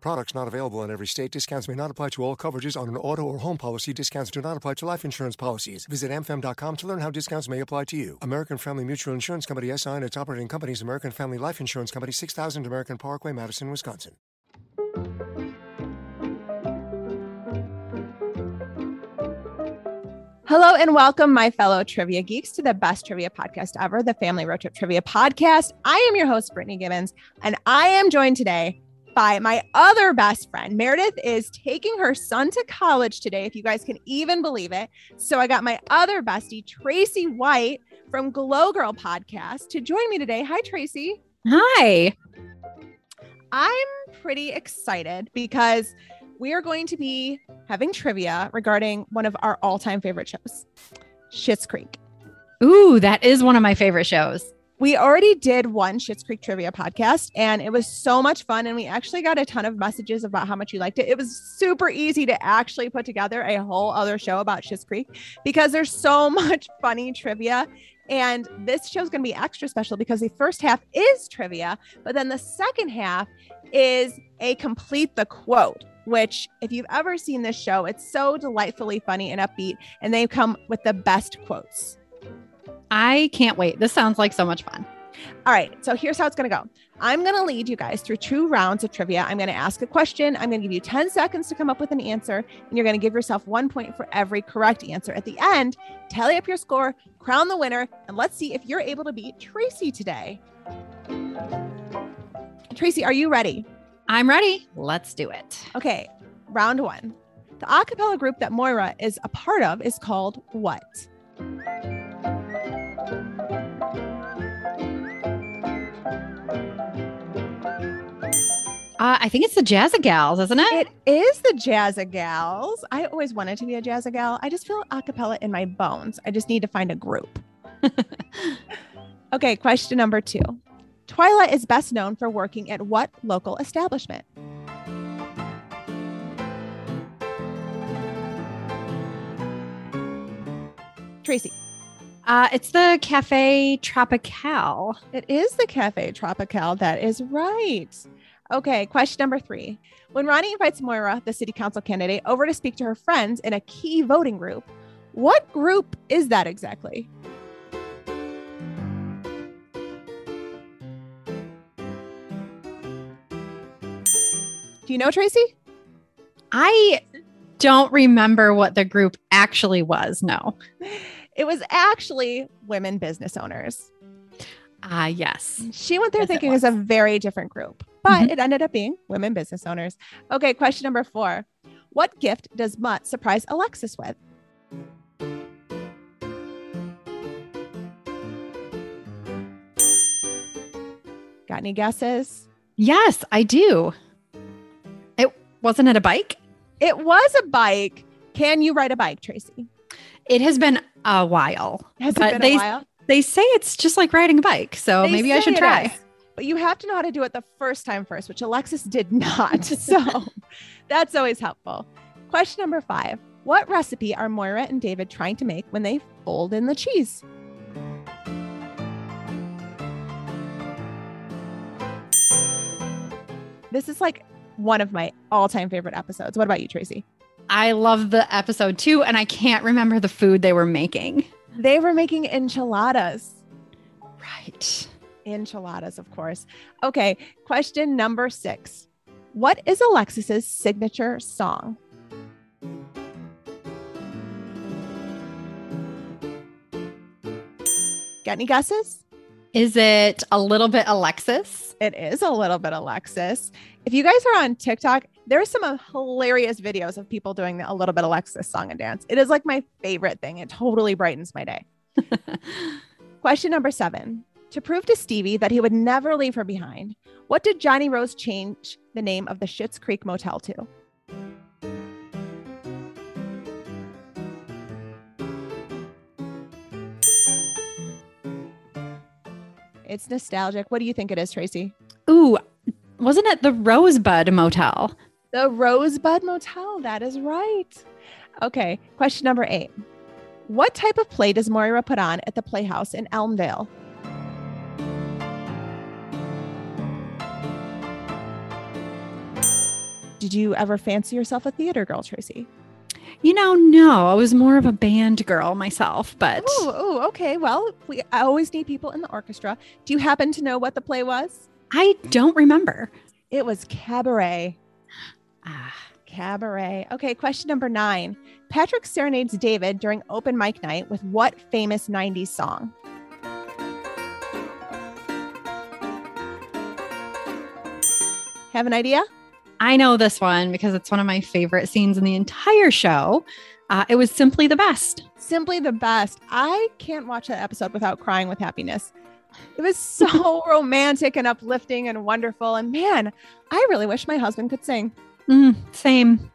Products not available in every state. Discounts may not apply to all coverages on an auto or home policy. Discounts do not apply to life insurance policies. Visit amfam.com to learn how discounts may apply to you. American Family Mutual Insurance Company SI and its operating companies American Family Life Insurance Company 6000 American Parkway, Madison, Wisconsin. Hello and welcome, my fellow trivia geeks, to the best trivia podcast ever, the Family Road Trip Trivia Podcast. I am your host, Brittany Gibbons, and I am joined today by my other best friend. Meredith is taking her son to college today, if you guys can even believe it. So I got my other bestie, Tracy White from Glow Girl Podcast, to join me today. Hi, Tracy. Hi. I'm pretty excited because we are going to be having trivia regarding one of our all-time favorite shows, Schitt's Creek. Ooh, that is one of my favorite shows. We already did one Schitt's Creek trivia podcast, and it was so much fun. And we actually got a ton of messages about how much you liked it. It was super easy to actually put together a whole other show about Schitt's Creek because there's so much funny trivia. And this show is going to be extra special because the first half is trivia, but then the second half is a complete the quote which if you've ever seen this show, it's so delightfully funny and upbeat, and they come with the best quotes. I can't wait. This sounds like so much fun. All right, so here's how it's going to go. I'm going to lead you guys through two rounds of trivia. I'm going to ask a question. I'm going to give you 10 seconds to come up with an answer, and you're going to give yourself one point for every correct answer. At the end, tally up your score, crown the winner, and let's see if you're able to beat Tracy today. Tracy, are you ready? I'm ready. Let's do it. Okay, round one. The a cappella group that Moira is a part of is called what? Uh, I think it's the Jazzagals, isn't it? It is the Jazzagals. I always wanted to be a Jazzagal. I just feel a cappella in my bones. I just need to find a group. okay, question number two. Twyla is best known for working at what local establishment? Tracy. Uh, it's the Cafe Tropical. It is the Cafe Tropical. That is right. Okay, question number three. When Ronnie invites Moira, the city council candidate, over to speak to her friends in a key voting group, what group is that exactly? Do you know Tracy? I don't remember what the group actually was. No. It was actually women business owners. Ah, uh, yes. She went there yes, thinking it was. it was a very different group, but mm-hmm. it ended up being women business owners. Okay, question number four. What gift does Mutt surprise Alexis with? Got any guesses? Yes, I do. It wasn't it a bike? It was a bike. Can you ride a bike, Tracy? It has been a while. Has it been they, a while? They say it's just like riding a bike. So they maybe I should try. Is, but you have to know how to do it the first time first, which Alexis did not. so that's always helpful. Question number five What recipe are Moira and David trying to make when they fold in the cheese? This is like one of my all time favorite episodes. What about you, Tracy? I love the episode too, and I can't remember the food they were making. They were making enchiladas. Right. Enchiladas, of course. Okay, question number six What is Alexis's signature song? Got any guesses? Is it a little bit Alexis? It is a little bit Alexis. If you guys are on TikTok, there's some hilarious videos of people doing the, a little bit Alexis song and dance. It is like my favorite thing. It totally brightens my day. Question number seven. To prove to Stevie that he would never leave her behind, what did Johnny Rose change the name of the Schitt's Creek Motel to? It's nostalgic. What do you think it is, Tracy? Ooh, wasn't it the Rosebud Motel? The Rosebud Motel. That is right. Okay. Question number eight. What type of play does Moira put on at the Playhouse in Elmdale? Did you ever fancy yourself a theater girl, Tracy? You know, no, I was more of a band girl myself, but Oh, oh, okay. Well, we I always need people in the orchestra. Do you happen to know what the play was? I don't remember. It was Cabaret. Ah, Cabaret. Okay, question number nine. Patrick serenades David during open mic night with what famous 90s song? Have an idea? I know this one because it's one of my favorite scenes in the entire show. Uh, it was simply the best. Simply the best. I can't watch that episode without crying with happiness. It was so romantic and uplifting and wonderful. And man, I really wish my husband could sing. Mm, same.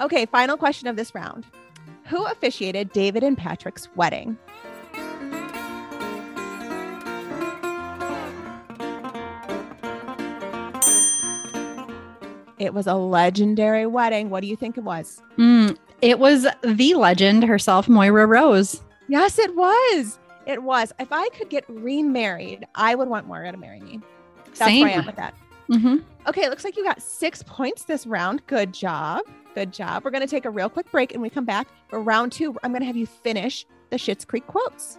Okay, final question of this round. Who officiated David and Patrick's wedding? It was a legendary wedding. What do you think it was? Mm, it was the legend herself, Moira Rose. Yes, it was. It was. If I could get remarried, I would want Moira to marry me. That's Same. where I am with that. hmm Okay, it looks like you got six points this round. Good job. Good job. We're going to take a real quick break and we come back for round two. I'm going to have you finish the Schitt's Creek quotes.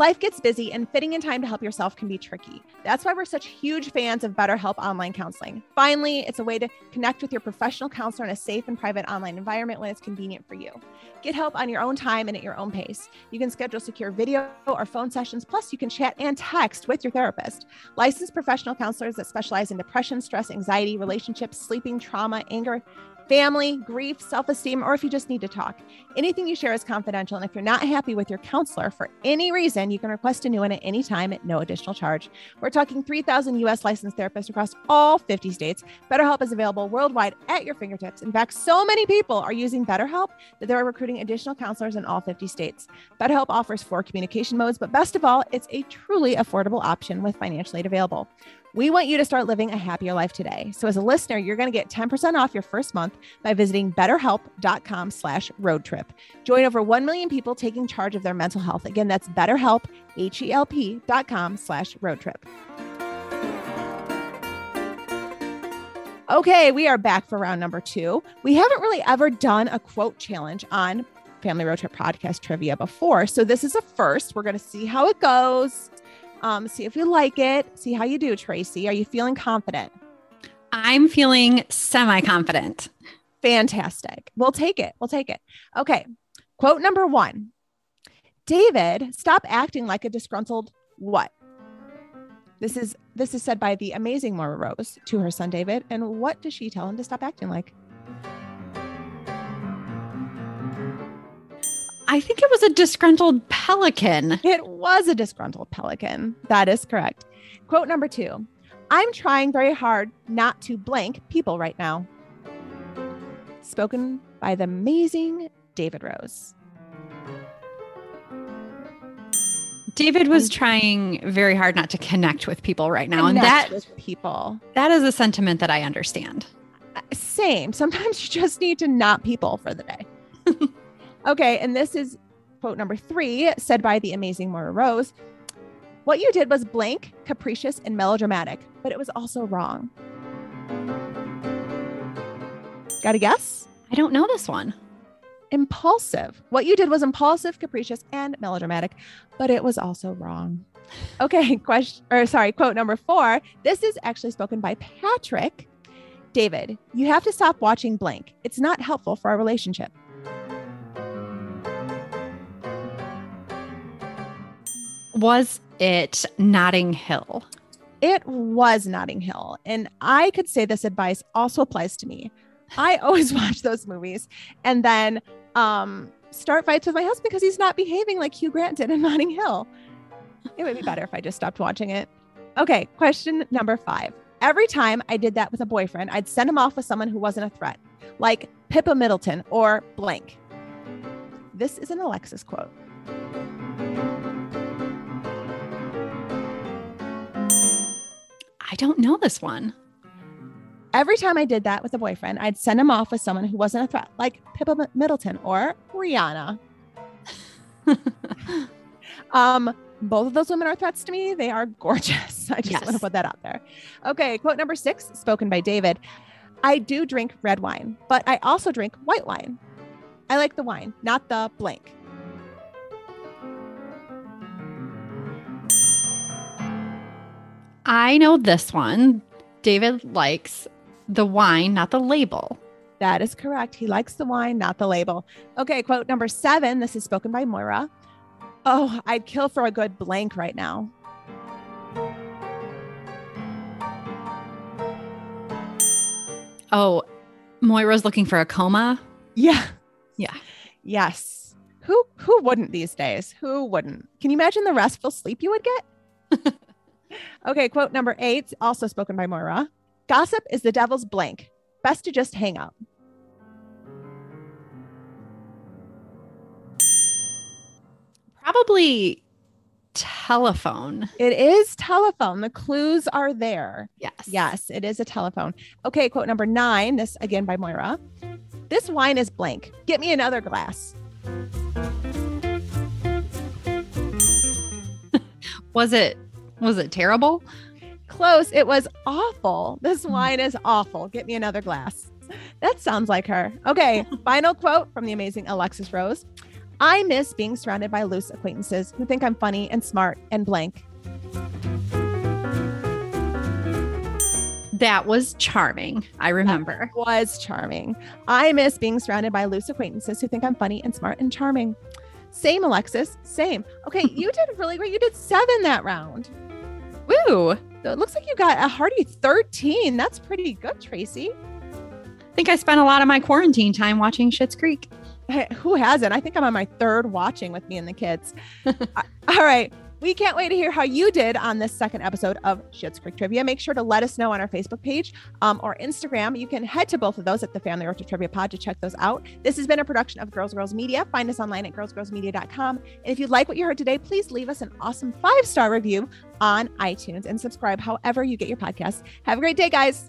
Life gets busy and fitting in time to help yourself can be tricky. That's why we're such huge fans of BetterHelp Online Counseling. Finally, it's a way to connect with your professional counselor in a safe and private online environment when it's convenient for you. Get help on your own time and at your own pace. You can schedule secure video or phone sessions, plus, you can chat and text with your therapist. Licensed professional counselors that specialize in depression, stress, anxiety, relationships, sleeping, trauma, anger, family, grief, self esteem, or if you just need to talk. Anything you share is confidential. And if you're not happy with your counselor for any reason, you can request a new one at any time at no additional charge. We're talking 3,000 US licensed therapists across all 50 states. BetterHelp is available worldwide at your fingertips. In fact, so many people are using BetterHelp that they're recruiting additional counselors in all 50 states. BetterHelp offers four communication modes, but best of all, it's a truly affordable option with financial aid available. We want you to start living a happier life today. So as a listener, you're going to get 10% off your first month by visiting betterhelp.com slash road trip. Join over 1 million people taking charge of their mental health. Again, that's betterhelp, H-E-L-P dot slash road trip. Okay, we are back for round number two. We haven't really ever done a quote challenge on Family Road Trip Podcast Trivia before. So this is a first. We're going to see how it goes. Um, see if you like it. See how you do, Tracy. Are you feeling confident? I'm feeling semi confident. Fantastic. We'll take it. We'll take it. Okay. Quote number one David, stop acting like a disgruntled what? This is this is said by the amazing Moira Rose to her son David. And what does she tell him to stop acting like? I think it was a disgruntled pelican. It was a disgruntled pelican. That is correct. Quote number two I'm trying very hard not to blank people right now. Spoken by the amazing David Rose. David was mm. trying very hard not to connect with people right now. And that people. that is a sentiment that I understand. Uh, same. Sometimes you just need to not people for the day. Okay. And this is quote number three, said by the amazing Moira Rose. What you did was blank, capricious, and melodramatic, but it was also wrong. Got a guess? I don't know this one. Impulsive. What you did was impulsive, capricious, and melodramatic, but it was also wrong. Okay, question or sorry, quote number four. This is actually spoken by Patrick. David, you have to stop watching blank. It's not helpful for our relationship. Was it Notting Hill? It was Notting Hill. And I could say this advice also applies to me. I always watch those movies and then um, start fights with my husband because he's not behaving like Hugh Grant did in Notting Hill. It would be better if I just stopped watching it. Okay, question number five. Every time I did that with a boyfriend, I'd send him off with someone who wasn't a threat, like Pippa Middleton or blank. This is an Alexis quote. Don't know this one. Every time I did that with a boyfriend, I'd send him off with someone who wasn't a threat, like Pippa Middleton or Rihanna. um, both of those women are threats to me. They are gorgeous. I just Yes. want to put that out there. Okay, quote number six, spoken by David. I do drink red wine, but I also drink white wine. I like the wine, not the blank. I know this one. David likes the wine, not the label. That is correct. He likes the wine, not the label. Okay, quote number seven. This is spoken by Moira. Oh, I'd kill for a good blank right now. Oh, Moira's looking for a coma. Yeah. Yeah. Yes. Who who wouldn't these days? Who wouldn't? Can you imagine the restful sleep you would get? okay, quote number eight, also spoken by Moira. Gossip is the devil's blank. Best to just hang up. Probably telephone. It is telephone. The clues are there. Yes. Yes, it is a telephone. Okay, quote number nine. This again by Moira. This wine is blank. Get me another glass. Was it was it terrible? Close. It was awful. This hmm. wine is awful. Get me another glass. That sounds like her. Okay, final quote from the amazing Alexis Rose. I miss being surrounded by loose acquaintances who think I'm funny and smart and blank. That was charming. I remember. Was charming. I miss being surrounded by loose acquaintances who think I'm funny and smart and charming. Same, Alexis. Same. Okay, you did really great. You did seven that round. Woo! So it looks like you got a hearty 13. That's pretty good, Tracy. I think I spent a lot of my quarantine time watching Schitt's Creek. Hey, Who hasn't? I think I'm on my third watching with me and the kids. All right. We can't wait to hear how you did on this second episode of Schitt's Creek Trivia. Make sure to let us know on our Facebook page um, or Instagram. You can head to both of those at the Family Road Trip Trivia Pod to check those out. This has been a production of Girls Girls Media. Find us online at girlsgirlsmedia.com. And if you like what you heard today, please leave us an awesome five star review on iTunes and subscribe however you get your podcasts. Have a great day, guys.